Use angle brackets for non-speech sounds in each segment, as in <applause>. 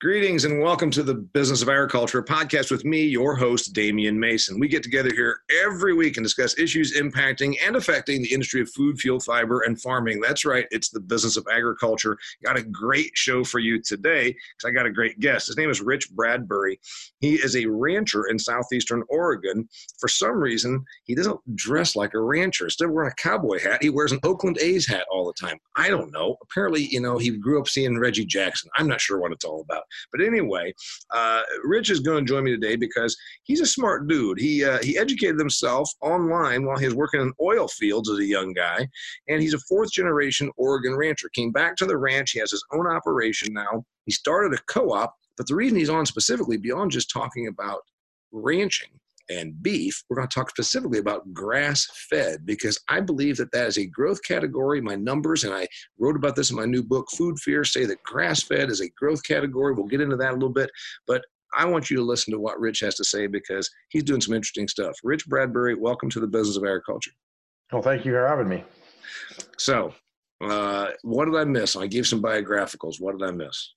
Greetings and welcome to the Business of Agriculture, podcast with me, your host, Damian Mason. We get together here every week and discuss issues impacting and affecting the industry of food, fuel, fiber, and farming. That's right, it's the Business of Agriculture. Got a great show for you today because I got a great guest. His name is Rich Bradbury. He is a rancher in southeastern Oregon. For some reason, he doesn't dress like a rancher. Instead of wearing a cowboy hat, he wears an Oakland A's hat all the time. I don't know. Apparently, you know, he grew up seeing Reggie Jackson. I'm not sure what it's all about. But anyway, uh, Rich is going to join me today because he's a smart dude. He uh, he educated himself online while he was working in oil fields as a young guy, and he's a fourth generation Oregon rancher. Came back to the ranch. He has his own operation now. He started a co-op. But the reason he's on specifically beyond just talking about ranching and beef, we're going to talk specifically about grass fed because I believe that that is a growth category. My numbers, and I wrote about this in my new book, Food Fear, say that grass fed is a growth category. We'll get into that a little bit. But I want you to listen to what Rich has to say because he's doing some interesting stuff. Rich Bradbury, welcome to the business of agriculture. Well, thank you for having me. So, uh, what did I miss? I gave some biographicals. What did I miss?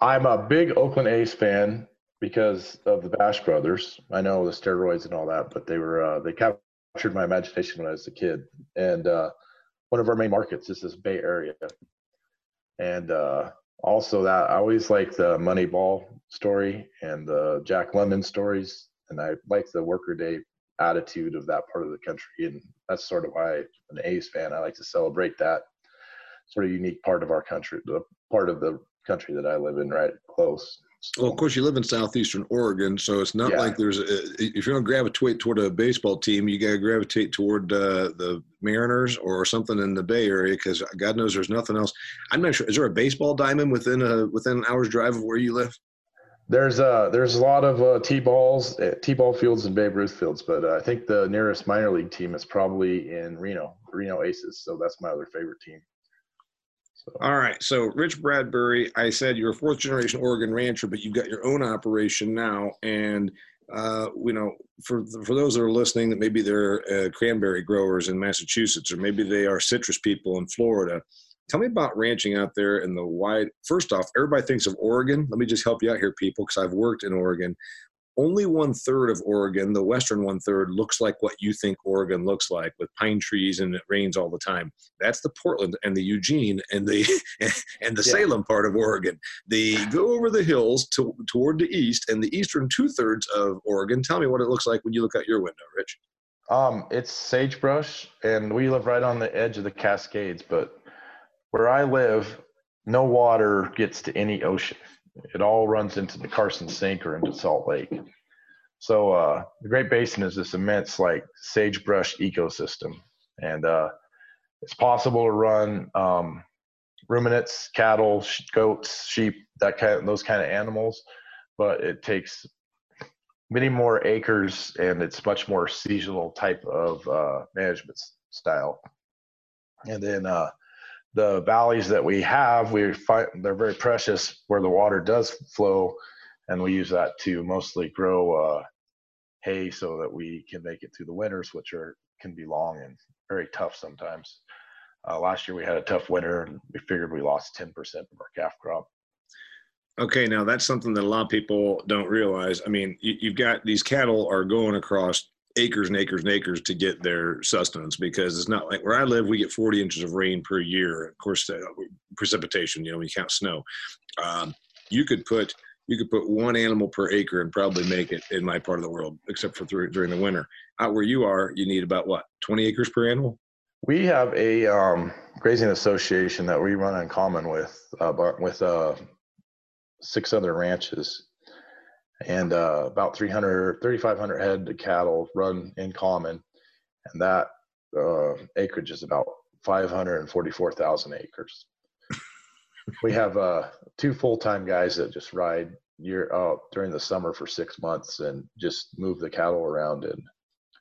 I'm a big Oakland A's fan because of the Bash Brothers. I know the steroids and all that, but they were uh, they captured my imagination when I was a kid. And uh, one of our main markets is this Bay Area, and uh, also that I always like the Moneyball story and the Jack London stories, and I like the worker-day attitude of that part of the country, and that's sort of why I'm an A's fan. I like to celebrate that sort of unique part of our country, the part of the country that I live in, right close. Well, of course, you live in southeastern Oregon, so it's not yeah. like there's. A, if you're going to gravitate toward a baseball team, you got to gravitate toward uh, the Mariners or something in the Bay Area because God knows there's nothing else. I'm not sure. Is there a baseball diamond within a within an hour's drive of where you live? There's uh there's a lot of uh, t-balls, uh, t-ball fields and Babe Ruth fields, but uh, I think the nearest minor league team is probably in Reno, Reno Aces. So that's my other favorite team. All right. So, Rich Bradbury, I said you're a fourth generation Oregon rancher, but you've got your own operation now. And, uh, you know, for, for those that are listening, that maybe they're uh, cranberry growers in Massachusetts, or maybe they are citrus people in Florida. Tell me about ranching out there in the wide. First off, everybody thinks of Oregon. Let me just help you out here, people, because I've worked in Oregon only one third of Oregon, the western one third, looks like what you think Oregon looks like with pine trees and it rains all the time. That's the Portland and the Eugene and the <laughs> and the yeah. Salem part of Oregon. The go over the hills to, toward the east and the eastern two thirds of Oregon. Tell me what it looks like when you look out your window, Rich. Um, it's sagebrush, and we live right on the edge of the Cascades. But where I live, no water gets to any ocean it all runs into the Carson Sink or into Salt Lake. So uh, the Great Basin is this immense like sagebrush ecosystem, and uh, it's possible to run um, ruminants, cattle, goats, sheep, that kind of, those kind of animals, but it takes many more acres and it's much more seasonal type of uh, management style. And then uh, the valleys that we have, we find they're very precious where the water does flow, and we use that to mostly grow uh, hay so that we can make it through the winters, which are can be long and very tough sometimes. Uh, last year we had a tough winter, and we figured we lost 10% of our calf crop. Okay, now that's something that a lot of people don't realize. I mean, you, have got these cattle are going across acres and acres and acres to get their sustenance because it's not like where I live, we get 40 inches of rain per year. Of course, uh, precipitation, you know, we count snow. Um, you could put you could put one animal per acre and probably make it in my part of the world, except for through, during the winter. Out where you are, you need about what 20 acres per animal. We have a um, grazing association that we run in common with uh, with uh, six other ranches and uh, about 300, 3,500 head of cattle run in common, and that uh, acreage is about 544,000 acres. we have uh, two full-time guys that just ride year out during the summer for six months and just move the cattle around and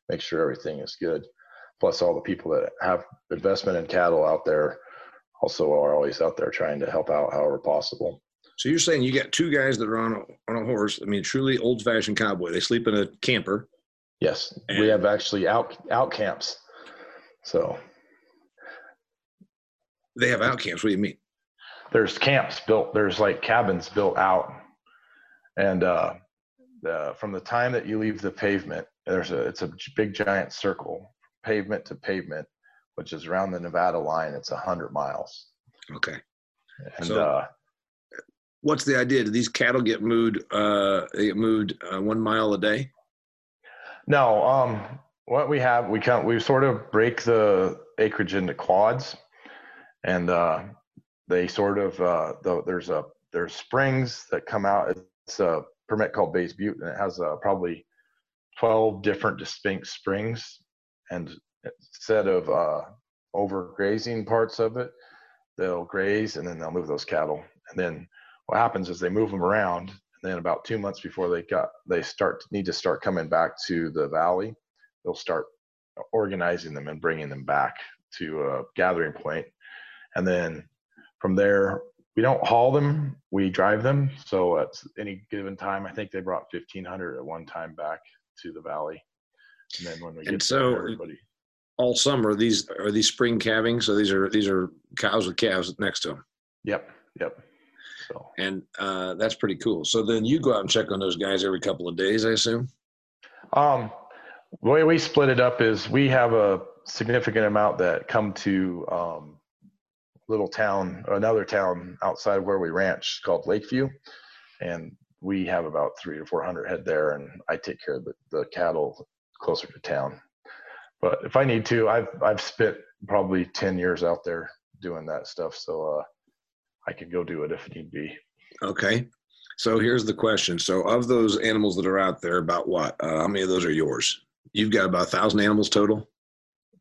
make sure everything is good. Plus, all the people that have investment in cattle out there also are always out there trying to help out however possible. So you're saying you got two guys that are on a, on a horse. I mean, truly old fashioned cowboy. They sleep in a camper. Yes, we have actually out out camps. So they have out camps. What do you mean? there's camps built. There's like cabins built out, and uh, the, from the time that you leave the pavement, there's a it's a big giant circle, pavement to pavement, which is around the Nevada line. It's a hundred miles. Okay. And So- uh, What's the idea? Do these cattle get moved? Uh, they get moved uh, one mile a day. No, um, what we have, we can we sort of break the acreage into quads, and uh, they sort of uh, the, there's a there's springs that come out. It's a permit called Bays Butte, and it has uh, probably twelve different distinct springs, and instead of uh, overgrazing parts of it, they'll graze and then they'll move those cattle, and then what happens is they move them around and then about two months before they got they start need to start coming back to the valley they'll start organizing them and bringing them back to a gathering point. And then from there we don't haul them we drive them. So at any given time i think they brought 1500 at one time back to the valley. And then when we And get so- there, everybody All summer, these are these spring calving. So these are these are cows with calves next to them, yep yep so and uh, that's pretty cool. So then you go out and check on those guys every couple of days, I assume. Um, the way we split it up is we have a significant amount that come to um, little town, another town outside where we ranch called Lakeview, and we have about three to four hundred head there, and I take care of the, the cattle closer to town. But if I need to, I've I've spent probably ten years out there doing that stuff, so uh, I could go do it if need be. Okay. So here's the question. So of those animals that are out there, about what? Uh, how many of those are yours? You've got about a thousand animals total.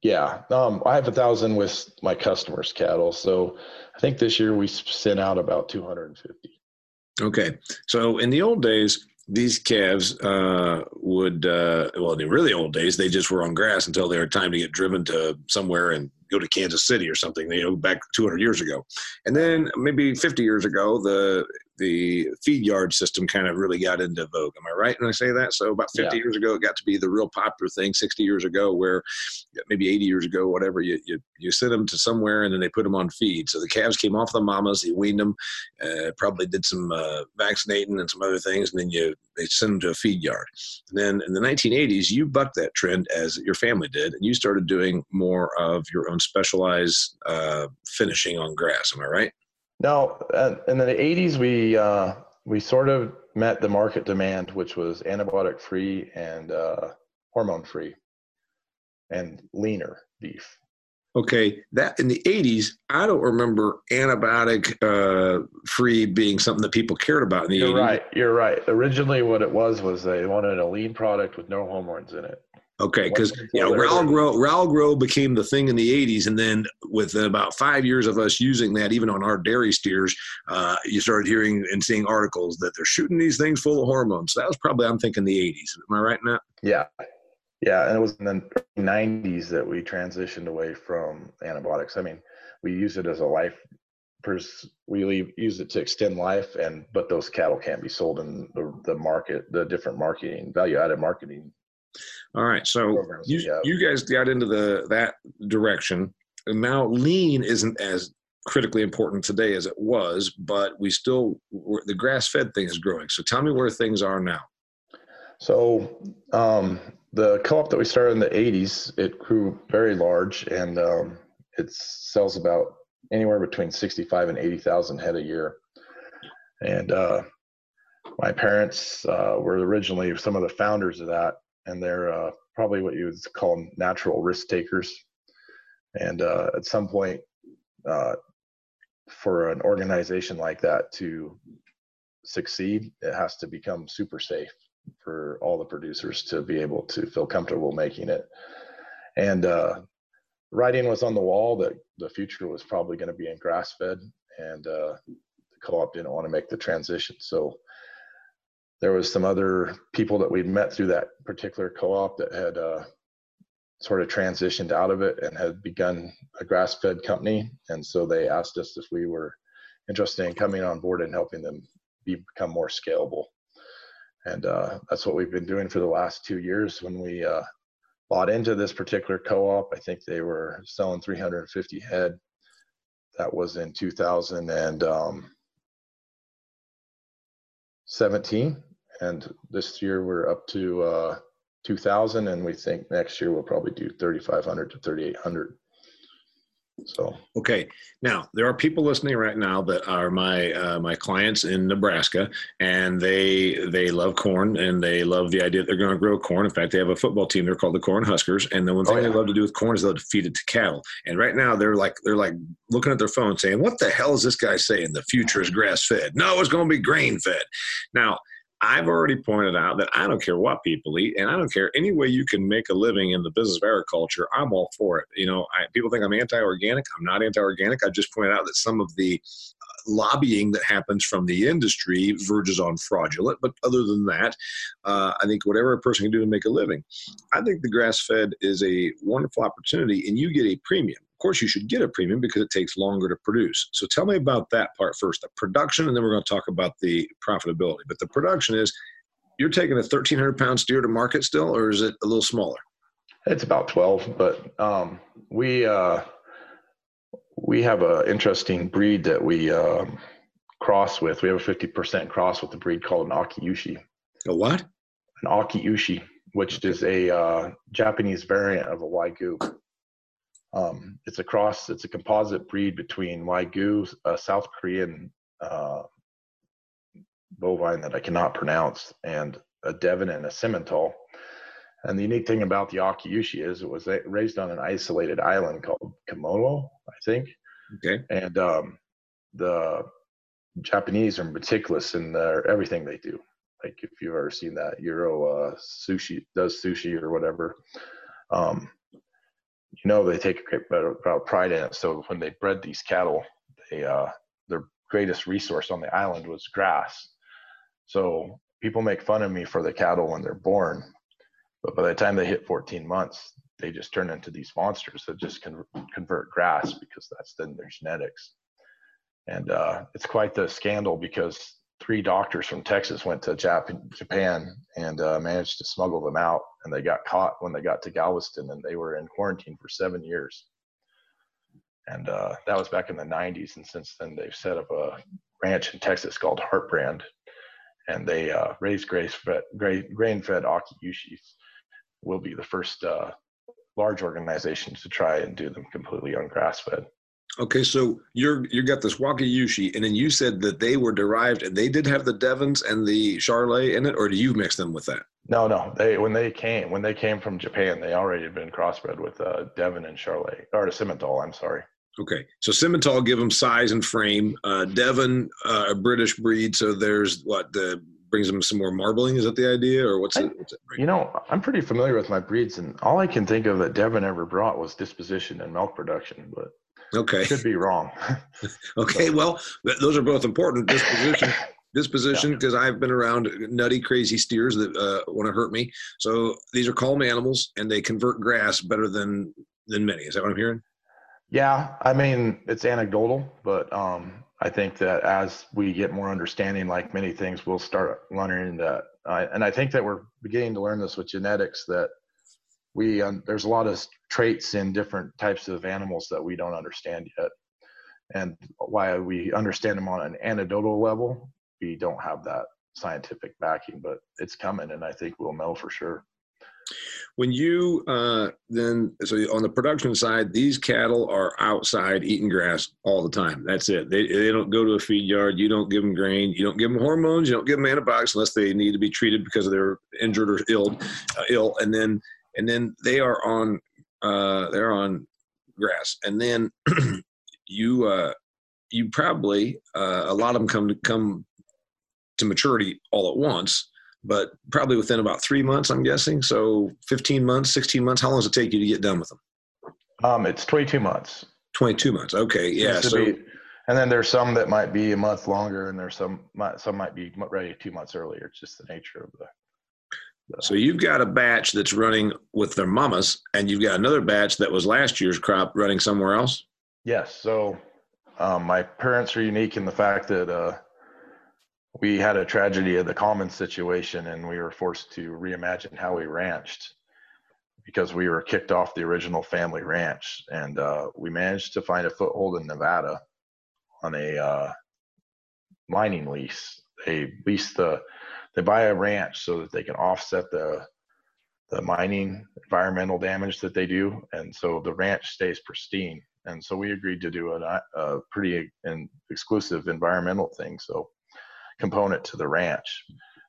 Yeah, um, I have a thousand with my customers' cattle. So I think this year we sent out about 250. Okay. So in the old days, these calves uh, would, uh, well, in the really old days, they just were on grass until they were time to get driven to somewhere and go to Kansas City or something, you know, back 200 years ago. And then maybe 50 years ago, the the feed yard system kind of really got into vogue. Am I right when I say that? So about 50 Yeah. years ago, it got to be the real popular thing. 60 years ago, where maybe 80 years ago, whatever, you, you, you sent them to somewhere and then they put them on feed. So the calves came off the mamas, you weaned them, uh, probably did some uh, vaccinating and some other things, and then you they send them to a feed yard. And then in the 1980s, you bucked that trend as your family did, and you started doing more of your own specialized uh, finishing on grass. Am I right? Now, in the 80s, we uh, we sort of met the market demand, which was antibiotic free and uh, hormone free, and leaner beef. Okay, that in the 80s, I don't remember antibiotic uh, free being something that people cared about in the You're 80s. right. You're right. Originally, what it was was they wanted a lean product with no hormones in it. Okay, because you know Ralgro Raul Grow became the thing in the '80s, and then within about five years of us using that, even on our dairy steers, uh, you started hearing and seeing articles that they're shooting these things full of hormones. So that was probably I'm thinking the '80s. Am I right that? Yeah. Yeah. And it was in the 90s that we transitioned away from antibiotics. I mean, we use it as a life, pers- we leave, use it to extend life, and but those cattle can't be sold in the, the market, the different marketing, value added marketing. All right, so Programs you you guys got into the that direction, and now lean isn't as critically important today as it was, but we still the grass fed thing is growing. So tell me where things are now. So um, the co-op that we started in the 80s, it grew very large and um, it sells about anywhere between 65 and 80,000 head a year. And uh, my parents uh, were originally some of the founders of that, and they're uh, probably what you would call natural risk takers. And uh, at some point, uh, for an organization like that to succeed, it has to become super safe for all the producers to be able to feel comfortable making it. And uh, writing was on the wall that the future was probably going to be in grass fed, and uh, the co-op didn't want to make the transition. So there was some other people that we'd met through that particular co-op that had uh, sort of transitioned out of it and had begun a grass fed company. And so they asked us if we were interested in coming on board and helping them be, become more scalable and uh, that's what we've been doing for the last two years. When we uh, bought into this particular co-op, I think they were selling 350 head. that was in 2017, um, and this year we're up to uh, 2,000, and we think next year we'll probably do 3,500 to 3,800. So okay, now there are people listening right now that are my uh, my clients in Nebraska, and they they love corn and they love the idea that they're going to grow corn. In fact, they have a football team. They're called the Corn Huskers, and the one thing oh, yeah. they love to do with corn is they'll feed it to cattle. And right now they're like they're like looking at their phone saying, "What the hell is this guy saying? The future is grass fed? No, it's going to be grain fed." Now I've already pointed out that I don't care what people eat, and I don't care any way you can make a living in the business of agriculture. I'm all for it. You know, I, people think I'm anti-organic. I'm not anti-organic. I just pointed out that some of the uh, lobbying that happens from the industry verges on fraudulent. But other than that, uh, I think whatever a person can do to make a living, I think the grass-fed is a wonderful opportunity, and you get a premium. Of course, you should get a premium because it takes longer to produce. So tell me about that part first, the production, and then we're going to talk about the profitability. But the production is you're taking a 1,300 pound steer to market still, or is it a little smaller? It's about 12, but um, we uh, we have an interesting breed that we uh, cross with. We have a 50% cross with a breed called an Akaushi. A what? An Akaushi, which is a uh, Japanese variant of a Wagyu. Um, it's a cross, it's a composite breed between Wagyu, a South Korean uh, bovine that I cannot pronounce, and a Devon and a Simmental. And the unique thing about the Akaushi is it was raised on an isolated island called Komodo, I think. Okay. And um, the Japanese are meticulous in their everything they do. Like if you've ever seen that Euro uh, sushi does sushi or whatever, um, you know they take a great about pride in it. So when they bred these cattle, they uh, their greatest resource on the island was grass. So people make fun of me for the cattle when they're born, but by the time they hit 14 months, they just turn into these monsters that just can convert grass because that's then their genetics. And uh, it's quite the scandal because three doctors from Texas went to Jap- Japan and uh, managed to smuggle them out, and they got caught when they got to Galveston, and they were in quarantine for seven years. And uh, that was back in the 90s, and since then they've set up a ranch in Texas called Heartbrand, and they uh, raise grain-fed, Akaushis. Will be the first uh, large organization to try and do them completely on grass-fed. Okay, so you're you got this Wagyu and then you said that they were derived, and they did have the Devons and the Charolais in it, or do you mix them with that? No, no. They when they came when they came from Japan, they already had been crossbred with uh, Devon and Charolais or a Simmental. I'm sorry. Okay, so Simmental give them size and frame. Uh, Devon, uh, a British breed, so there's what the brings them some more marbling. Is that the idea, or what's, I, it, what's it You know, I'm pretty familiar with my breeds, and all I can think of that Devon ever brought was disposition and milk production, but Okay. Could be wrong. <laughs> okay. Well, those are both important. <laughs> Disposition, disposition, because yeah. I've been around nutty, crazy steers that uh, want to hurt me. So these are calm animals, and they convert grass better than than many. Is that what I'm hearing? Yeah, I mean it's anecdotal, but um, I think that as we get more understanding, like many things, we'll start learning that. Uh, and I think that we're beginning to learn this with genetics that we um, there's a lot of traits in different types of animals that we don't understand yet and why we understand them on an anecdotal level we don't have that scientific backing but it's coming and i think we'll know for sure when you uh, then so on the production side these cattle are outside eating grass all the time. That's it. They, they don't go to a feed yard. You don't give them grain. You don't give them hormones. You don't give them antibiotics unless they need to be treated because they're injured or ill uh, ill. And then and then they are on uh, they're on grass, and then <clears throat> you uh, you probably uh, a lot of them come to come to maturity all at once, but probably within about three months, I'm guessing. So 15 months, 16 months. How long does it take you to get done with them? Um, it's 22 months. 22 months. Okay, yeah. So, be, and then there's some that might be a month longer, and there's some might, some might be ready two months earlier. It's just the nature of the so you've got a batch that's running with their mamas, and you've got another batch that was last year's crop running somewhere else. Yes. So um, my parents are unique in the fact that uh, we had a tragedy of the common situation, and we were forced to reimagine how we ranched because we were kicked off the original family ranch, and uh, we managed to find a foothold in Nevada on a uh, mining lease. They lease the they buy a ranch so that they can offset the the mining environmental damage that they do, and so the ranch stays pristine. And so we agreed to do a, a pretty an exclusive environmental thing. So component to the ranch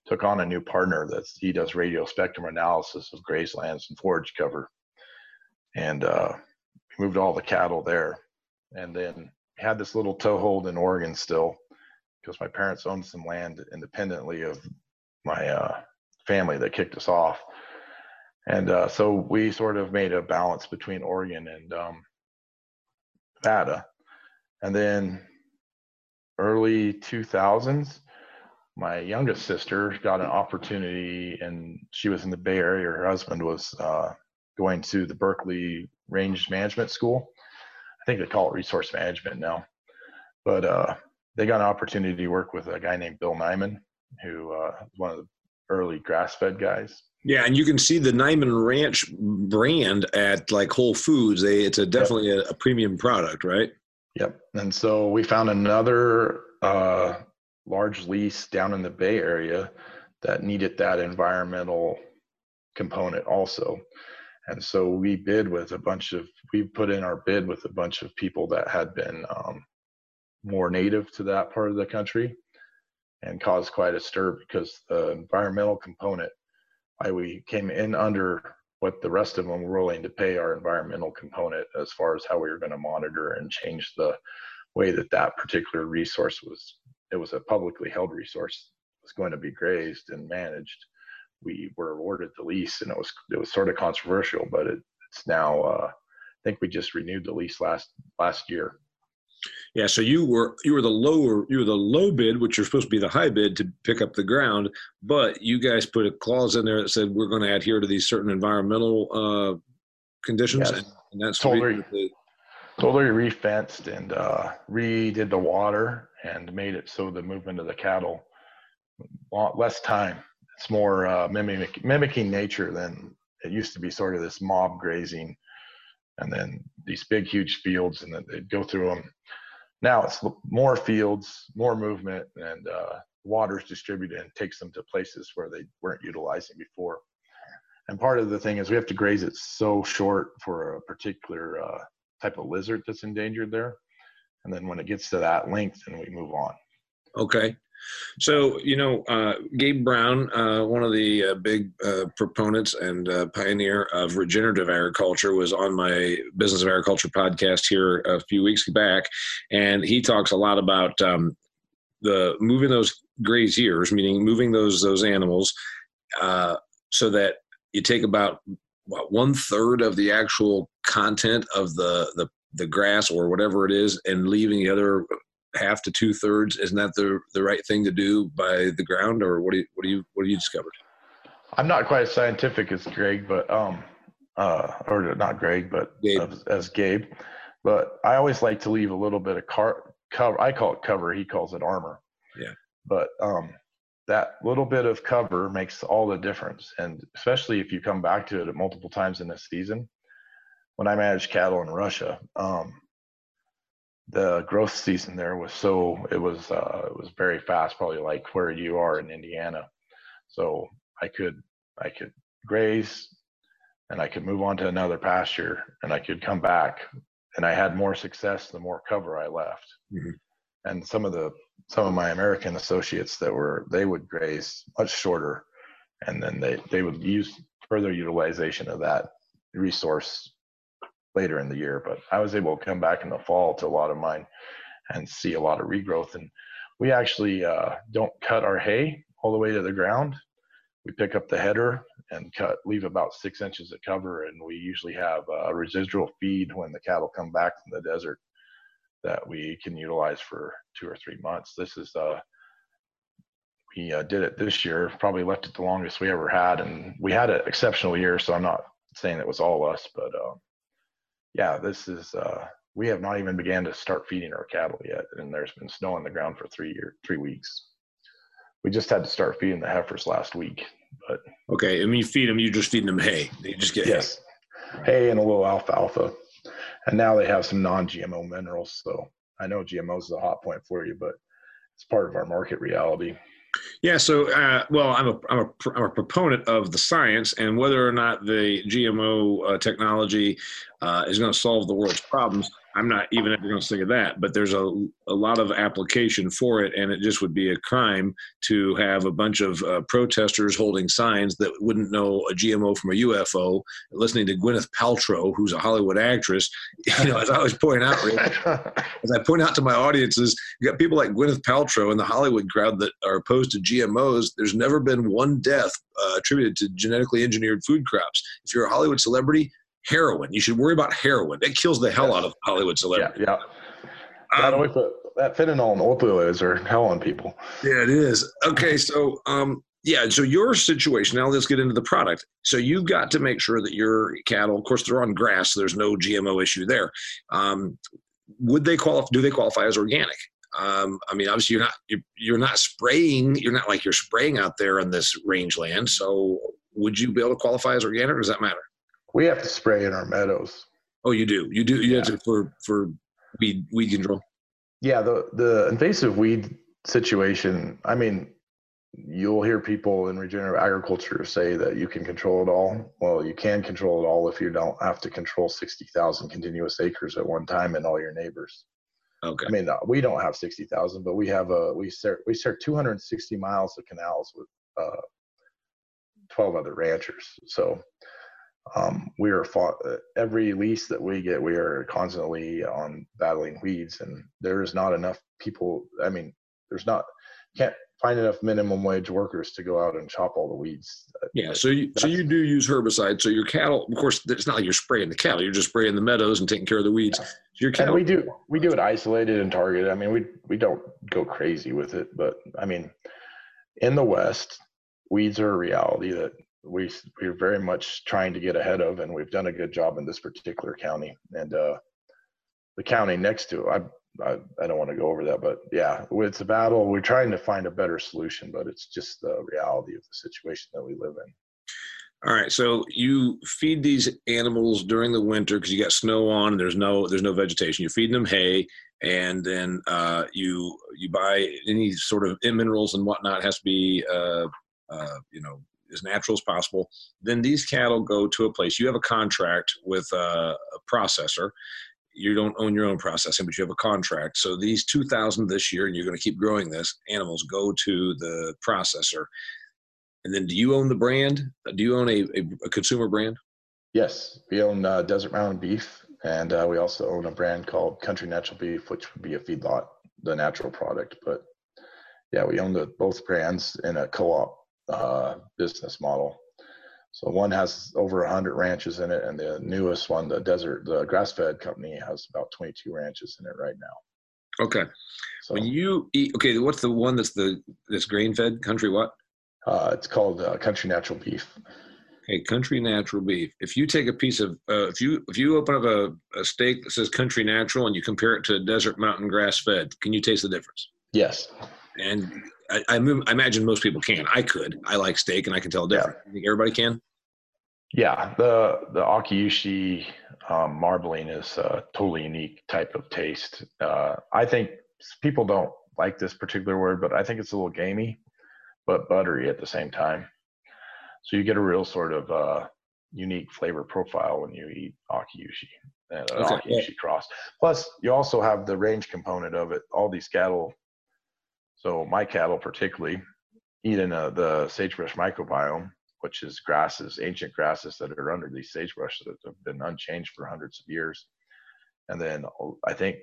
took on a new partner that he does radio spectrum analysis of grazelands and forage cover, and uh, moved all the cattle there, and then had this little toehold in Oregon still because my parents owned some land independently of my uh, family that kicked us off. And uh, so we sort of made a balance between Oregon and um, Nevada. And then early 2000s, my youngest sister got an opportunity and she was in the Bay Area. Her husband was uh, going to the Berkeley Range Management School. I think they call it resource management now. But uh, they got an opportunity to work with a guy named Bill Niman, who uh, was one of the early grass-fed guys. Yeah, and you can see the Niman Ranch brand at like Whole Foods. They it's a definitely yep. a, a, premium product, right? Yep. And so we found another uh, large lease down in the Bay Area that needed that environmental component also. And so we bid with a bunch of we put in our bid with a bunch of people that had been um, more native to that part of the country and caused quite a stir because the environmental component I we came in under what the rest of them were willing to pay our environmental component as far as how we were going to monitor and change the way that that particular resource was it was a publicly held resource was going to be grazed and managed. We were awarded the lease and it was it was sort of controversial but it, it's now uh, i think we just renewed the lease last last year. Yeah, so you were you were the lower you were the low bid, which you're supposed to be the high bid to pick up the ground, but you guys put a clause in there that said we're going to adhere to these certain environmental uh, conditions, yes. and, and, that's totally. totally refenced and uh, redid the water and made it so the movement of the cattle less time. It's more uh, mimic, mimicking nature than it used to be. Sort of this mob grazing, and then these big huge fields, and then they'd go through them now it's more fields, more movement, and uh, water's distributed and takes them to places where they weren't utilizing before. And part of the thing is we have to graze it so short for a particular uh, type of lizard that's endangered there. And then when it gets to that length, then we move on. Okay. So, you know, uh, Gabe Brown, uh, one of the uh, big uh, proponents and uh, pioneer of regenerative agriculture, was on my Business of Agriculture podcast here a few weeks back. And he talks a lot about um, the moving those graziers, meaning moving those those animals, uh, so that you take about what, one third of the actual content of the, the the grass or whatever it is, and leaving the other half to two thirds. Isn't that the the right thing to do by the ground, or what do you what do you what do you discovered? I'm not quite as scientific as Greg, but um, uh, or not Greg, but Gabe. As, as, Gabe. But I always like to leave a little bit of car cover. I call it cover. He calls it armor. Yeah. But um, that little bit of cover makes all the difference, and especially if you come back to it multiple times in a season. When I managed cattle in Russia, um, the growth season there was so it was uh, it was very fast, probably like where you are in Indiana. So I could I could graze, and I could move on to another pasture, and I could come back, and I had more success the more cover I left. Mm-hmm. And some of the some of my American associates that were they would graze much shorter, and then they they would use further utilization of that resource later in the year. But I was able to come back in the fall to a lot of mine and see a lot of regrowth. And we actually uh, don't cut our hay all the way to the ground. We pick up the header and cut, leave about six inches of cover, and we usually have a residual feed when the cattle come back from the desert that we can utilize for two or three months. This is uh, we uh, did it this year, probably left it the longest we ever had, and we had an exceptional year. So I'm not saying it was all us, but uh, yeah, this is uh, we have not even began to start feeding our cattle yet, and there's been snow on the ground for three year three weeks. We just had to start feeding the heifers last week, but okay. And when you feed them, you're just feeding them hay. You just get yes, hay and a little alfalfa. And now they have some non-GMO minerals. So I know GMOs is a hot point for you, but it's part of our market reality. Yeah, so uh, well, I'm a, I'm, a, I'm a proponent of the science, and whether or not the GMO uh, technology uh, is going to solve the world's problems, I'm not even ever going to think of that, but there's a, a lot of application for it, and it just would be a crime to have a bunch of uh, protesters holding signs that wouldn't know a GMO from a UFO, listening to Gwyneth Paltrow, who's a Hollywood actress. <laughs> You know, as I always point out, <laughs> as I point out to my audiences, you got people like Gwyneth Paltrow in the Hollywood crowd that are opposed to GMOs. There's never been one death uh, attributed to genetically engineered food crops. If you're a Hollywood celebrity, heroin. You should worry about heroin. It kills the hell out of Hollywood celebrities. Yeah, yeah. Um, that fentanyl and opioids are hell on people. Yeah, it is. Okay, so um, yeah, so your situation. Now let's get into the product. So you've got to make sure that your cattle, of course, they're on grass. So there's no GMO issue there. Um, would they qualify? Do they qualify as organic? Um, I mean, obviously, you're not you're, you're not spraying. You're not like you're spraying out there on this rangeland. So would you be able to qualify as organic, or does that matter? We have to spray in our meadows. Oh, you do. You do. You yeah. have to for for weed weed control. Yeah, the the invasive weed situation. I mean, you'll hear people in regenerative agriculture say that you can control it all. Well, you can control it all if you don't have to control sixty thousand continuous acres at one time and all your neighbors. Okay. I mean, uh, we don't have sixty thousand, but we have a we start we start two hundred and sixty miles of canals with uh, twelve other ranchers. So um, we are fought uh, every lease that we get we are constantly on battling weeds and there's not enough people i mean there's not can't find enough minimum wage workers to go out and chop all the weeds. Yeah so you so you do use herbicide so your cattle of course it's not like you're spraying the cattle you're just spraying the meadows and taking care of the weeds. So your cattle and we do we do it isolated and targeted i mean we we don't go crazy with it but i mean in the west weeds are a reality that we we're very much trying to get ahead of, and we've done a good job in this particular county. And uh, the county next to I, I I don't want to go over that, but yeah, it's a battle. We're trying to find a better solution, but it's just the reality of the situation that we live in. All right, so you feed these animals during the winter because you got snow on and there's no there's no vegetation. You're feeding them hay, and then uh, you you buy any sort of minerals and whatnot has to be uh, uh, you know as natural as possible. Then these cattle go to a place. You have a contract with a, a processor. You don't own your own processing, but you have a contract. So these 2,000 this year, and you're going to keep growing this, animals go to the processor. And then do you own the brand? Do you own a, a, a consumer brand? Yes, we own uh, Desert Mountain Beef, and uh, we also own a brand called Country Natural Beef, which would be a feedlot, the natural product. But yeah, we own the both brands in a co-op uh, business model. So one has over 100 ranches in it, and the newest one, the desert, the grass-fed company, has about 22 ranches in it right now. Okay. So, when you eat, okay, what's the one that's the this grain-fed country? What? Uh, it's called uh, Country Natural Beef. Okay, Country Natural Beef. If you take a piece of, uh, if you if you open up a, a steak that says Country Natural and you compare it to Desert Mountain Grass-fed, can you taste the difference? Yes. And I, I, I, imagine most people can. I could. I like steak, and I can tell the difference. Yeah. think everybody can? Yeah, the the Akaushi um, marbling is a totally unique type of taste. Uh, I think people don't like this particular word, but I think it's a little gamey, but buttery at the same time. So you get a real sort of uh, unique flavor profile when you eat Akaushi and an okay. Cross. Plus, you also have the range component of it. All these cattle so my cattle, particularly, eat in a, the sagebrush microbiome, which is grasses, ancient grasses that are under these sagebrush that have been unchanged for hundreds of years. And then I think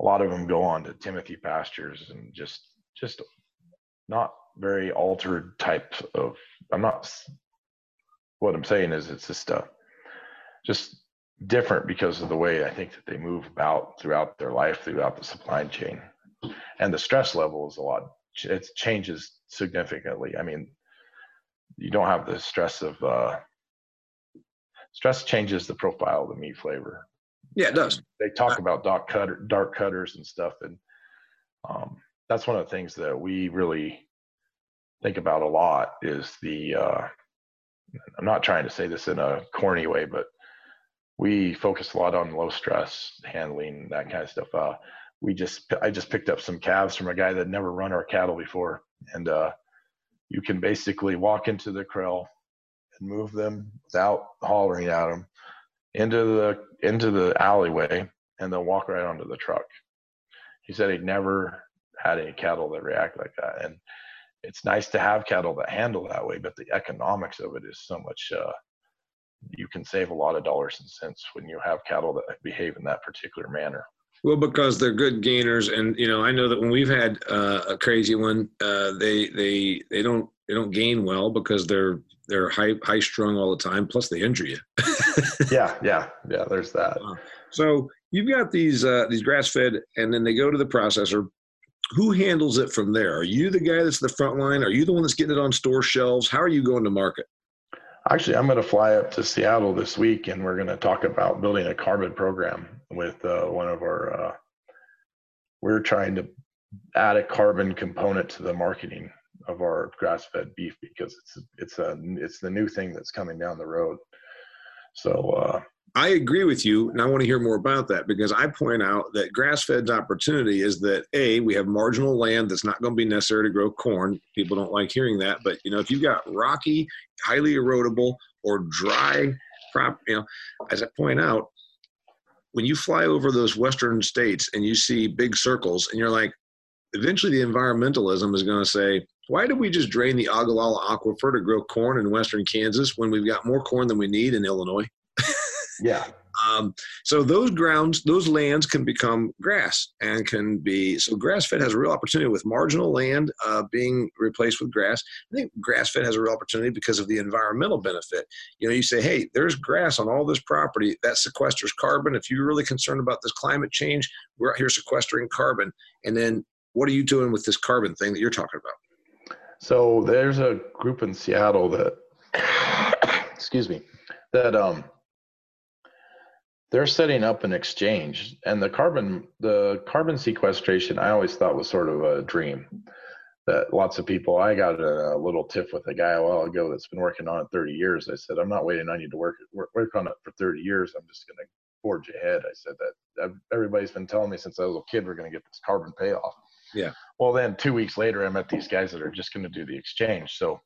a lot of them go on to Timothy pastures and just just not very altered types of. I'm not. What I'm saying is it's just uh, just different because of the way I think that they move about throughout their life, throughout the supply chain and the stress level is a lot it changes significantly. I mean you don't have the stress of uh, stress changes the profile of the meat flavor. Yeah it does. They talk about dark cutter dark cutters and stuff and um, that's one of the things that we really think about a lot is the uh, i'm not trying to say this in a corny way but we focus a lot on low stress handling, that kind of stuff. Uh, we just, I just picked up some calves from a guy that never run our cattle before. And uh, you can basically walk into the kraal and move them without hollering at them into the into the alleyway and they'll walk right onto the truck. He said he'd never had any cattle that react like that. And it's nice to have cattle that handle that way, but the economics of it is so much uh, you can save a lot of dollars and cents when you have cattle that behave in that particular manner. Well, because they're good gainers, and you know, I know that when we've had uh, a crazy one, uh, they they they don't they don't gain well because they're they're high high strung all the time. Plus, they injure you. <laughs> yeah, yeah, yeah. There's that. So you've got these uh, these grass fed, and then they go to the processor. Who handles it from there? Are you the guy that's the front line? Are you the one that's getting it on store shelves? How are you going to market? Actually, I'm going to fly up to Seattle this week, and we're going to talk about building a carbon program with uh, one of our. Uh, we're trying to add a carbon component to the marketing of our grass-fed beef because it's it's a it's the new thing that's coming down the road. So uh, I agree with you, and I want to hear more about that because I point out that grass-fed's opportunity is that a we have marginal land that's not going to be necessary to grow corn. People don't like hearing that, but you know if you've got rocky, highly erodible, or dry crop, you know, as I point out, when you fly over those western states and you see big circles, and you're like, eventually the environmentalism is going to say, why did we just drain the Ogallala Aquifer to grow corn in western Kansas when we've got more corn than we need in Illinois? <laughs> yeah. Um, so those grounds, those lands can become grass and can be so grass fed has a real opportunity with marginal land uh, being replaced with grass. I think grass fed has a real opportunity because of the environmental benefit. You know, you say, hey, there's grass on all this property that sequesters carbon. If you're really concerned about this climate change, we're out here sequestering carbon. And then what are you doing with this carbon thing that you're talking about? So there's a group in Seattle that, <coughs> excuse me, that um, they're setting up an exchange, and the carbon the carbon sequestration I always thought was sort of a dream. That lots of people. I got a, little tiff with a guy a while ago that's been working on it 30 years. I said, I'm not waiting on you to work work, work on it for 30 years. I'm just going to forge ahead. I said that everybody's been telling me since I was a kid we're going to get this carbon payoff. Yeah. Well, then two weeks later, I met these guys that are just going to do the exchange. So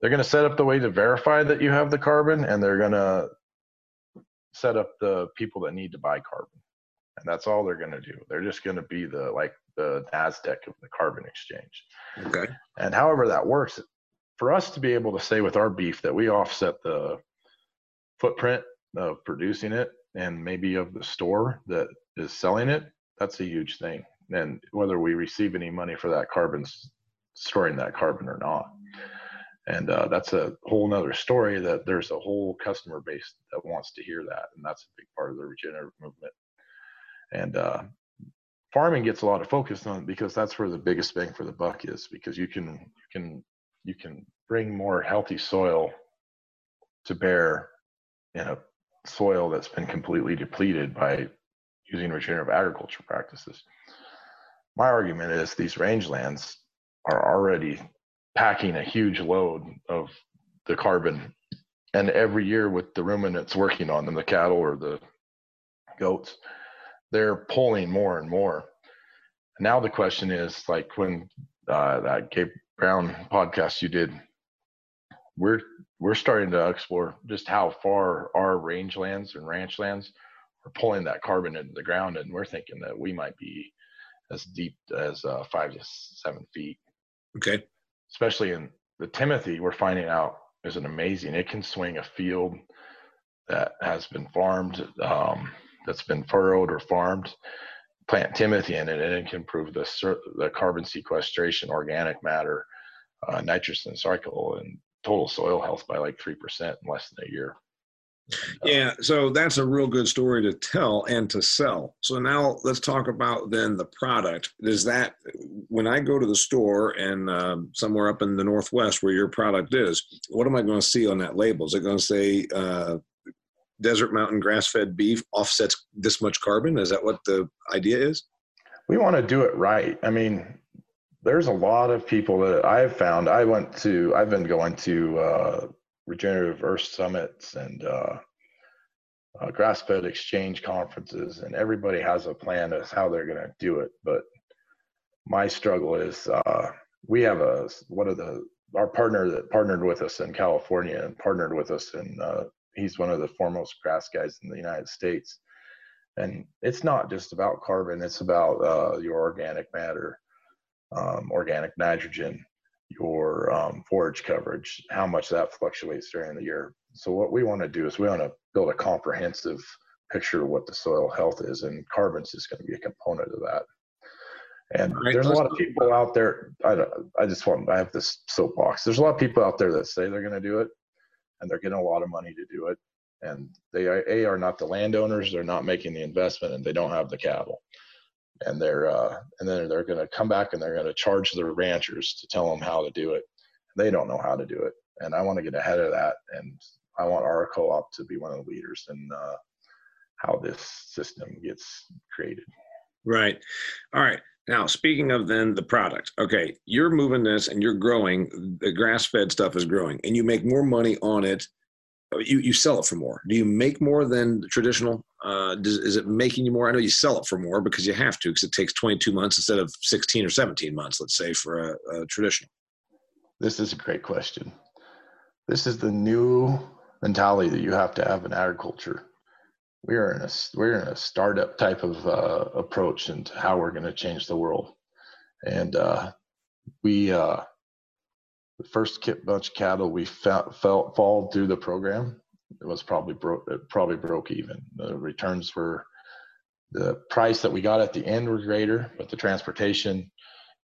they're going to set up the way to verify that you have the carbon, and they're going to set up the people that need to buy carbon. And that's all they're going to do. They're just going to be the like the Nasdaq of the carbon exchange. Okay. And however that works, for us to be able to say with our beef that we offset the footprint of producing it and maybe of the store that is selling it, that's a huge thing. And whether we receive any money for that carbon, storing that carbon or not and uh, that's a whole nother story that there's a whole customer base that wants to hear that and that's a big part of the regenerative movement. And uh, farming gets a lot of focus on because that's where the biggest bang for the buck is because you can you can you can bring more healthy soil to bear in a soil that's been completely depleted by using regenerative agriculture practices. My argument is these rangelands are already packing a huge load of the carbon. And every year with the ruminants working on them, the cattle or the goats, they're pulling more and more. Now the question is like when uh, that Gabe Brown podcast you did, we're we're starting to explore just how far our rangelands and ranch lands are pulling that carbon into the ground, and we're thinking that we might be as deep as uh, five to seven feet. Okay especially in the Timothy, we're finding out is an amazing. It can swing a field that has been farmed, um, that's been furrowed or farmed. Plant Timothy in it, and it can improve the the carbon sequestration, organic matter, uh, nitrogen cycle, and total soil health by like three percent in less than a year. Yeah, so that's a real good story to tell and to sell. So now let's talk about then the product. Is that when I go to the store and uh, somewhere up in the Northwest where your product is, what am I going to see on that label? Is it going to say uh, Desert Mountain grass fed beef offsets this much carbon? Is that what the idea is? We want to do it right. I mean, there's a lot of people that I've found. I went to, I've been going to, uh, regenerative earth summits and uh, uh, grass-fed exchange conferences, and everybody has a plan as how they're going to do it. But my struggle is uh, we have a one of the our partner that partnered with us in California and partnered with us and uh, he's one of the foremost grass guys in the United States. And it's not just about carbon; it's about uh, your organic matter, um, organic nitrogen, your um, forage coverage, how much that fluctuates during the year. So what we want to do is we want to build a comprehensive picture of what the soil health is, and carbon's just going to be a component of that. And right, there's a lot of people out there. I, I just want I have this soapbox. There's a lot of people out there that say they're going to do it, and they're getting a lot of money to do it. And they a are not the landowners. They're not making the investment, and they don't have the cattle. And they're uh, and then they're going to come back and they're going to charge the ranchers to tell them how to do it. They don't know how to do it, and I want to get ahead of that. And I want our co-op to be one of the leaders in uh, how this system gets created. Right. All right. Now, speaking of then the product, okay, you're moving this and you're growing. The grass-fed stuff is growing, and you make more money on it. You you sell it for more. Do you make more than traditional? Uh, does, is it making you more? I know you sell it for more because you have to, because it takes 22 months instead of 16 or 17 months, let's say, for a, a traditional. This is a great question. This is the new mentality that you have to have in agriculture. We are in a we're in a startup type of uh, approach into how we're going to change the world, and uh, we uh, the first kit bunch of cattle we felt, felt fall through the program. It was probably broke. It probably broke even. The returns were the price that we got at the end were greater, but the transportation,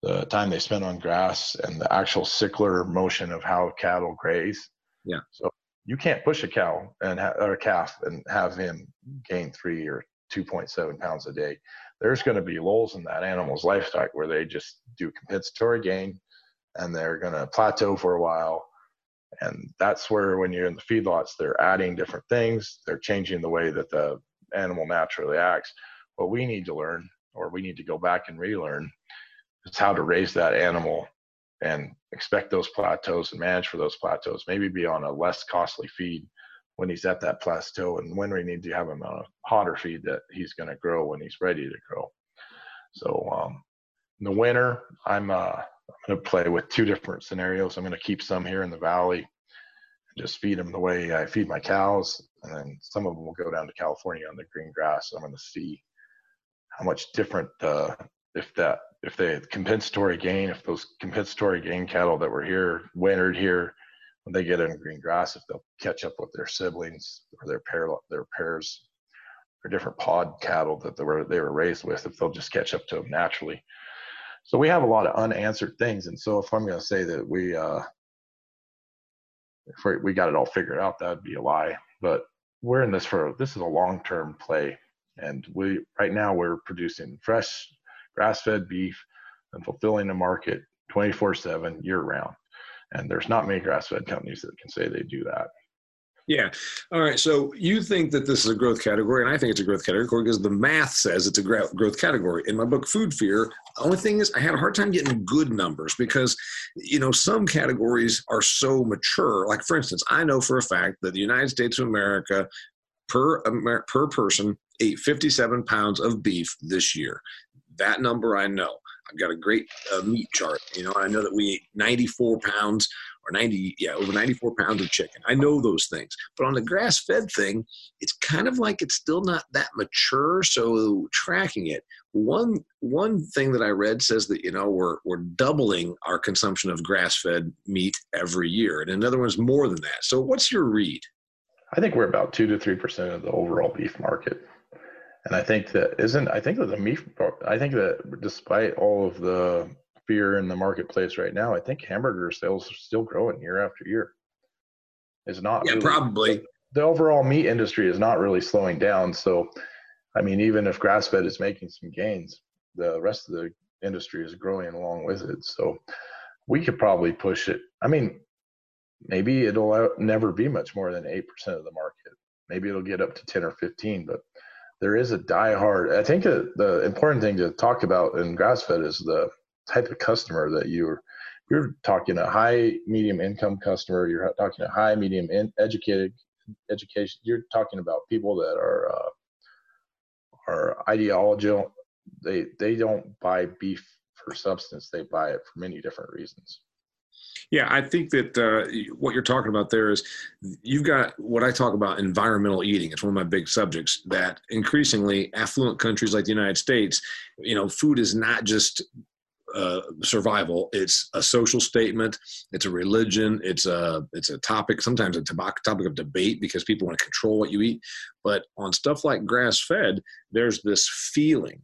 the time they spent on grass, and the actual sickler motion of how cattle graze. Yeah. So you can't push a cow and ha- or a calf and have him gain three or 2.7 pounds a day. There's going to be lulls in that animal's lifestyle where they just do compensatory gain and they're going to plateau for a while. And that's where, when you're in the feedlots, they're adding different things. They're changing the way that the animal naturally acts. What we need to learn, or we need to go back and relearn, is how to raise that animal and expect those plateaus and manage for those plateaus. Maybe be on a less costly feed when he's at that plateau, and when we need to have him on a hotter feed that he's going to grow when he's ready to grow. So um, in the winter, I'm uh, I'm going to play with two different scenarios. I'm going to keep some here in the valley and just feed them the way I feed my cows, and then some of them will go down to California on the green grass. I'm going to see how much different uh, if that if they compensatory gain, if those compensatory gain cattle that were here wintered here, when they get in green grass, if they'll catch up with their siblings or their pair their pairs or different pod cattle that they were they were raised with, if they'll just catch up to them naturally. So we have a lot of unanswered things, and so if I'm going to say that we uh, if we got it all figured out, that'd be a lie. But we're in this for this is a long term play, and we right now we're producing fresh grass-fed beef and fulfilling the market 24/7 year-round. And there's not many grass-fed companies that can say they do that. Yeah. All right. So you think that this is a growth category, and I think it's a growth category because the math says it's a growth category. In my book, Food Fear, the only thing is I had a hard time getting good numbers because, you know, some categories are so mature. Like, for instance, I know for a fact that the United States of America per per person ate 57 pounds of beef this year. That number I know. I've got a great uh, meat chart. You know, I know that we eat 94 pounds or 90, yeah, over 94 pounds of chicken. I know those things. But on the grass fed thing, it's kind of like it's still not that mature. So tracking it, one one thing that I read says that you know we're we're doubling our consumption of grass fed meat every year, and another one's more than that. So what's your read? I think we're about two to three percent of the overall beef market. And I think that isn't, I think that the meat, I think that despite all of the fear in the marketplace right now, I think hamburger sales are still growing year after year. It's not. Yeah, really, probably. The overall meat industry is not really slowing down. So, I mean, even if grass fed is making some gains, the rest of the industry is growing along with it. So, we could probably push it. I mean, maybe it'll never be much more than 8% of the market. Maybe it'll get up to 10 or 15, but there is a die-hard. I think the important thing to talk about in grass-fed is the type of customer that you're. You're talking a high, medium income customer. You're talking a high, medium, in, educated education. You're talking about people that are uh, are ideological. They they don't buy beef for substance. They buy it for many different reasons. Yeah, I think that uh, what you're talking about there is you've got what I talk about environmental eating. It's one of my big subjects. That increasingly affluent countries like the United States, you know, food is not just uh, survival. It's a social statement. It's a religion. It's a it's a topic. Sometimes a topic of debate because people want to control what you eat. But on stuff like grass fed, there's this feeling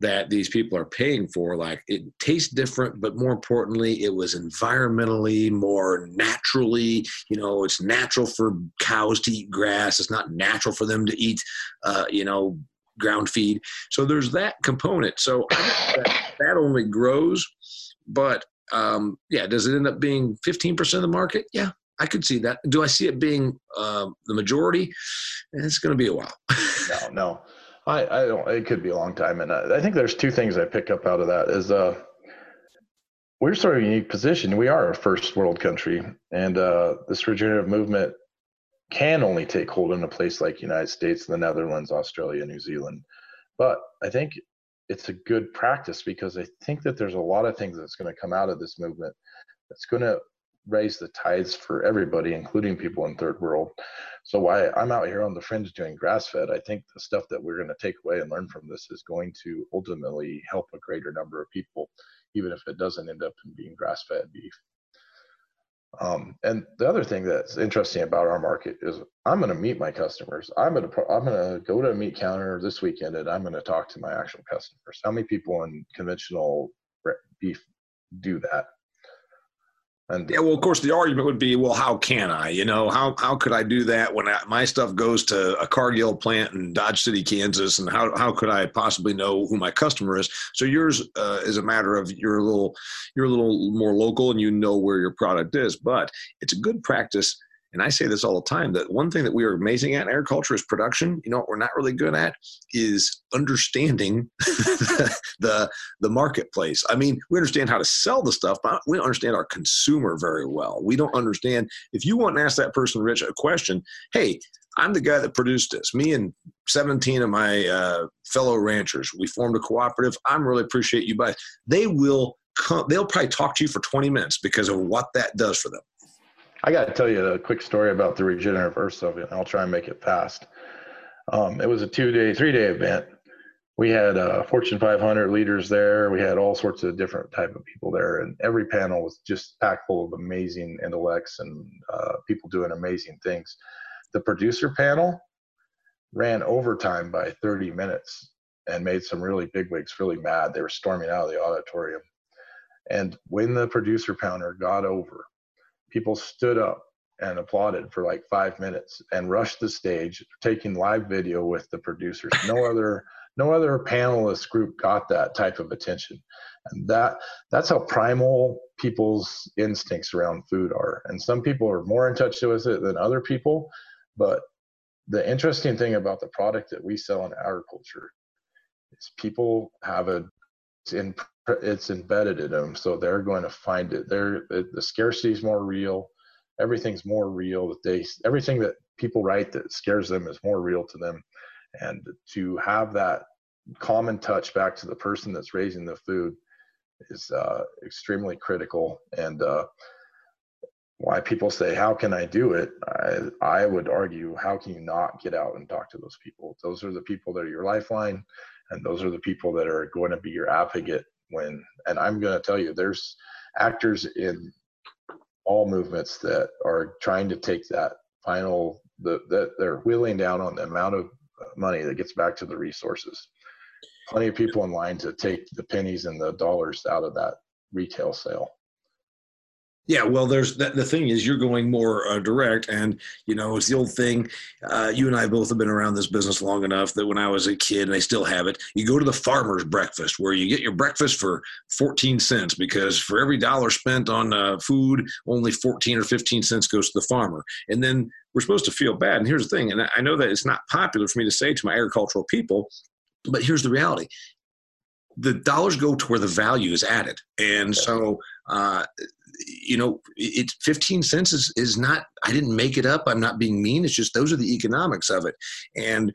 that these people are paying for like it tastes different but more importantly it was environmentally more naturally you know it's natural for cows to eat grass it's not natural for them to eat uh, you know ground feed so there's that component so that, that only grows but um, yeah does it end up being 15% of the market yeah I could see that. Do I see it being uh, the majority? It's going to be a while. no, no. I, I don't. It could be a long time, and I, I think there's two things I pick up out of that. Is uh, we're sort of a unique position. We are a first world country, and uh, this regenerative movement can only take hold in a place like United States, the Netherlands, Australia, New Zealand. But I think it's a good practice because I think that there's a lot of things that's going to come out of this movement that's going to raise the tides for everybody, including people in third world. So why I'm out here on the fringe doing grass fed, I think the stuff that we're going to take away and learn from this is going to ultimately help a greater number of people, even if it doesn't end up in being grass fed beef. Um, and the other thing that's interesting about our market is I'm going to meet my customers. I'm going to I'm going to go to a meat counter this weekend and I'm going to talk to my actual customers. How many people in conventional beef do that? And yeah, well, of course, the argument would be, well, how can I? You know, how how could I do that when I, my stuff goes to a Cargill plant in Dodge City, Kansas, and how how could I possibly know who my customer is? So yours uh, is a matter of you're a little you're a little more local and you know where your product is, but it's a good practice and I say this all the time that one thing that we are amazing at in agriculture is production. You know what we're not really good at is understanding <laughs> the the marketplace. I mean, we understand how to sell the stuff, but we don't understand our consumer very well. We don't understand if you want to ask that person, Rich, a question. Hey, I'm the guy that produced this. Me and 17 of my uh, fellow ranchers, we formed a cooperative. I'm really appreciate you, but they will come. They'll probably talk to you for 20 minutes because of what that does for them. I got to tell you a quick story about the Regenerative Earth Summit. I'll try and make it fast. Um, it was a two day, three day event. We had uh, Fortune 500 leaders there. We had all sorts of different type of people there, and every panel was just packed full of amazing intellects and uh, people doing amazing things. The producer panel ran overtime by 30 minutes and made some really bigwigs really mad. They were storming out of the auditorium. And when the producer panel got over, people stood up and applauded for like five minutes and rushed the stage, taking live video with the producers. No other no other panelist group got that type of attention. And that that's how primal people's instincts around food are. And some people are more in touch with it than other people. But the interesting thing about the product that we sell in agriculture is people have a in it's embedded in them so they're going to find it. They're the scarcity is more real. Everything's more real that they everything that people write that scares them is more real to them. And to have that common touch back to the person that's raising the food is uh, extremely critical. And uh, why people say how can i do it? I, I would argue how can you not get out and talk to those people? Those are the people that are your lifeline and those are the people that are going to be your advocate when and i'm going to tell you there's actors in all movements that are trying to take that final the that they're wheeling down on the amount of money that gets back to the resources. Plenty of people in line to take the pennies and the dollars out of that retail sale yeah, well, there's the, the thing is you're going more uh, direct, and you know it's the old thing. Uh, you and I both have been around this business long enough that when I was a kid, and I still have it, you go to the farmer's breakfast where you get your breakfast for 14 cents because for every dollar spent on uh, food, only 14 or 15 cents goes to the farmer, and then we're supposed to feel bad. And here's the thing, and I know that it's not popular for me to say to my agricultural people, but here's the reality: the dollars go to where the value is added, and so uh, you know, it's 15 cents is, is not, I didn't make it up. I'm not being mean. It's just those are the economics of it. And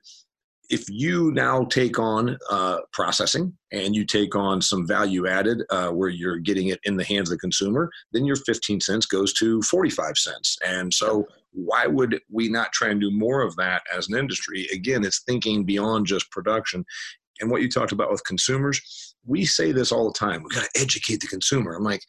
if you now take on uh, processing and you take on some value added uh, where you're getting it in the hands of the consumer, then your 15 cents goes to 45 cents. And so, why would we not try and do more of that as an industry? Again, it's thinking beyond just production. And what you talked about with consumers, we say this all the time We've got to educate the consumer. I'm like,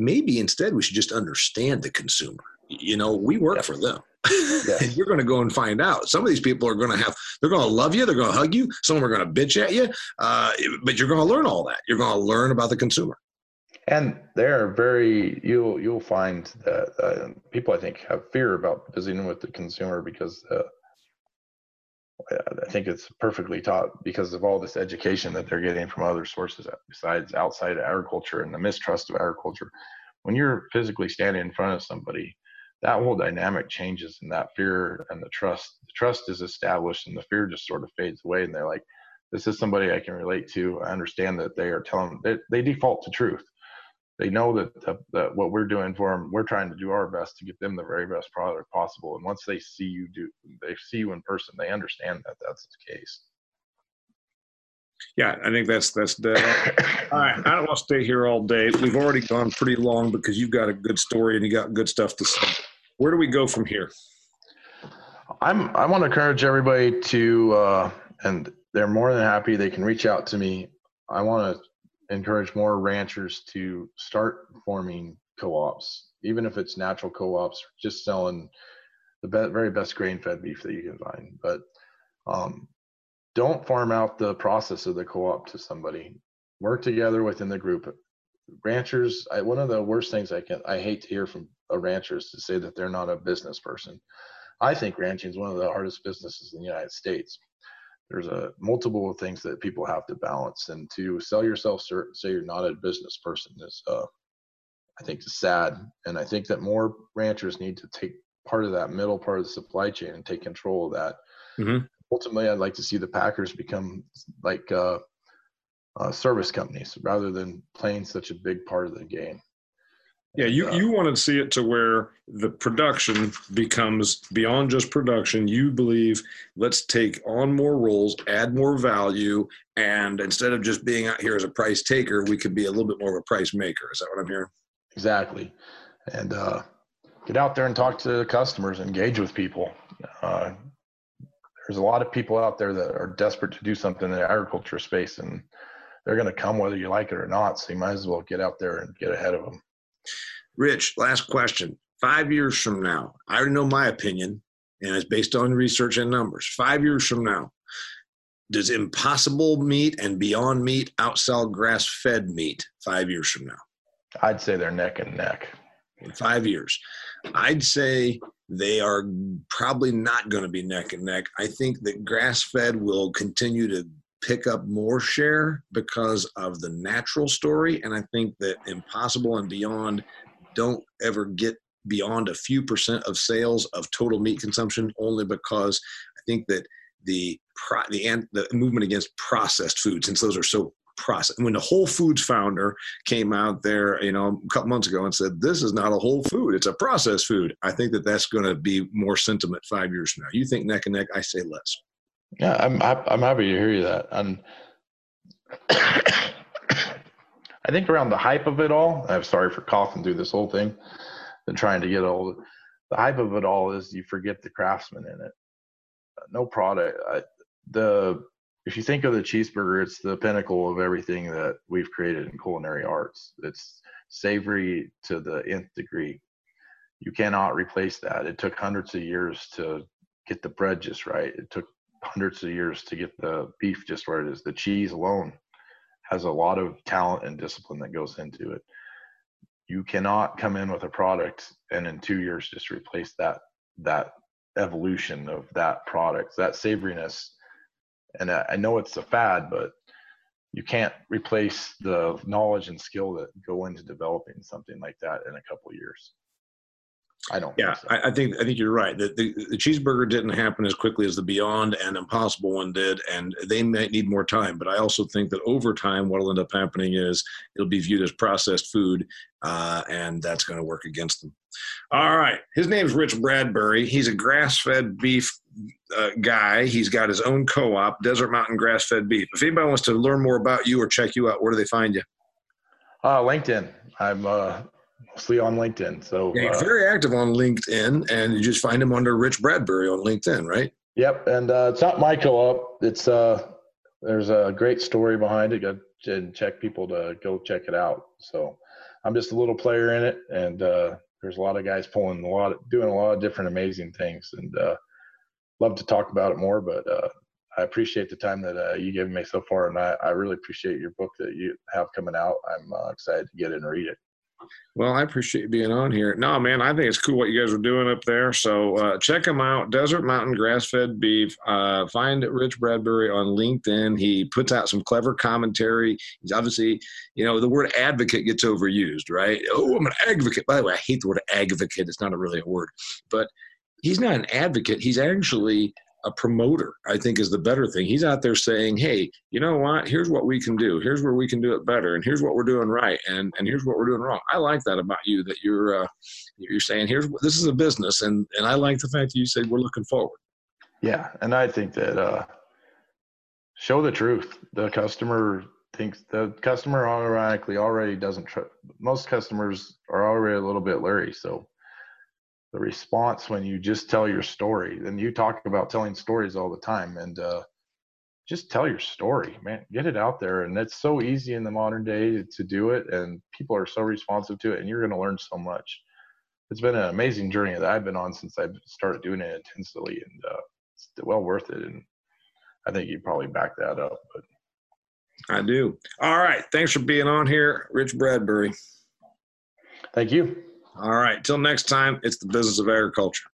maybe instead we should just understand the consumer. You know, we work yep. for them. Yes. <laughs> you're going to go and find out. Some of these people are going to have, they're going to love you, they're going to hug you, some of them are going to bitch at you, uh, but you're going to learn all that. You're going to learn about the consumer. And they're very, you'll you'll find that uh, people I think have fear about visiting with the consumer because uh, I think it's perfectly taught because of all this education that they're getting from other sources besides outside agriculture and the mistrust of agriculture. When you're physically standing in front of somebody that whole dynamic changes and that fear and the trust the trust is established and the fear just sort of fades away and they're like this is somebody i can relate to i understand that they are telling they, they default to truth they know that, the, that what we're doing for them we're trying to do our best to get them the very best product possible and once they see you do they see you in person they understand that that's the case yeah, I think that's that's dead. all right, I don't want to stay here all day. We've already gone pretty long because you've got a good story and you got good stuff to say. Where do we go from here? I'm I want to encourage everybody to uh, and they're more than happy they can reach out to me. I want to encourage more ranchers to start forming co-ops, even if it's natural co-ops, just selling the be- very best grain-fed beef that you can find. But um, don't farm out the process of the co-op to somebody. Work together within the group. Ranchers I, one of the worst things i can i hate to hear from a rancher is to say that they're not a business person. I think ranching is one of the hardest businesses in the united states there's a multiple things that people have to balance and to sell yourself say you're not a business person is uh, i think is sad and i think that more ranchers need to take part of that middle part of the supply chain and take control of that mm-hmm ultimately, I'd like to see the Packers become like uh, uh, service companies rather than playing such a big part of the game. Yeah, you, uh, you want to see it to where the production becomes beyond just production. You believe let's take on more roles, add more value, and instead of just being out here as a price taker, we could be a little bit more of a price maker. Is that what I'm hearing? Exactly. And uh, get out there and talk to the customers, engage with people. Uh, there's a lot of people out there that are desperate to do something in the agriculture space and they're going to come whether you like it or not so you might as well get out there and get ahead of them rich last question. Five years from now i already know my opinion and it's based on research and numbers. Five years from now does impossible meat and beyond meat outsell grass fed meat five years from now? I'd say they're neck and neck. In five years. I'd say they are probably not going to be neck and neck. I think that grass fed will continue to pick up more share because of the natural story. And I think that Impossible and Beyond don't ever get beyond a few percent of sales of total meat consumption only because I think that the the and the movement against processed foods, since those are so process. When the Whole Foods founder came out there, you know, a couple months ago and said, "This is not a whole food; it's a processed food." I think that that's going to be more sentiment five years from now. You think neck and neck? I say less. Yeah, I'm I'm happy to hear you that. And <coughs> I think around the hype of it all, I'm sorry for coughing through this whole thing and trying to get old. The hype of it all is you forget the craftsman in it. No product. I, the if you think of the cheeseburger, it's the pinnacle of everything that we've created in culinary arts. It's savory to the nth degree. You cannot replace that. It took hundreds of years to get the bread just right. It took hundreds of years to get the beef just where it is. The cheese alone has a lot of talent and discipline that goes into it. You cannot come in with a product and in two years just replace that that evolution of that product. That savoriness and I, know it's a fad, but you can't replace the knowledge and skill that go into developing something like that in a couple years. I don't. Yeah, think so. I, I think I think you're right. The, the, the cheeseburger didn't happen as quickly as the Beyond and Impossible one did, and they might need more time. But I also think that over time, what will end up happening is it'll be viewed as processed food, uh, and that's going to work against them. All right, his name's Rich Bradbury. He's a grass-fed beef uh, guy. He's got his own co-op, Desert Mountain Grass Fed Beef. If anybody wants to learn more about you or check you out, where do they find you? Uh, LinkedIn. I'm uh, mostly on LinkedIn. So Yeah, uh, very active on LinkedIn, and you just find him under Rich Bradbury on LinkedIn, right? Yep, and uh, it's not my co-op. It's uh, there's a great story behind it. Go and check people to go check it out. So I'm just a little player in it, and uh, there's a lot of guys pulling a lot, of, doing a lot of different amazing things, and uh, love to talk about it more. But uh, I appreciate the time that uh, you gave me so far, and I, I really appreciate your book that you have coming out. I'm uh, excited to get it and read it. Well, I appreciate you being on here. No, man, I think it's cool what you guys are doing up there. So uh, check him out. Desert Mountain Grass Fed Beef. Uh, find Rich Bradbury on LinkedIn. He puts out some clever commentary. He's obviously, you know, the word advocate gets overused, right? Oh, I'm an advocate. By the way, I hate the word advocate. It's not a really a word, but he's not an advocate. He's actually a promoter, I think is the better thing. He's out there saying, hey, you know what? Here's what we can do. Here's where we can do it better. And here's what we're doing right. And, and here's what we're doing wrong. I like that about you that you're, uh, you're saying, here's this is a business. And, and I like the fact that you said we're looking forward. Yeah, and I think that uh, show the truth. The customer thinks the customer automatically already doesn't trust. Most customers are already a little bit leery. So the response when you just tell your story, and you talk about telling stories all the time, and uh, just tell your story, man. Get it out there, and it's so easy in the modern day to do it, and people are so responsive to it, and you're going to learn so much. It's been an amazing journey that I've been on since I started doing it intensely, and uh, it's well worth it. And I think you probably back that up. But I do. All right. Thanks for being on here, Rich Bradbury. thank you. All right. Till next time, it's the business of agriculture.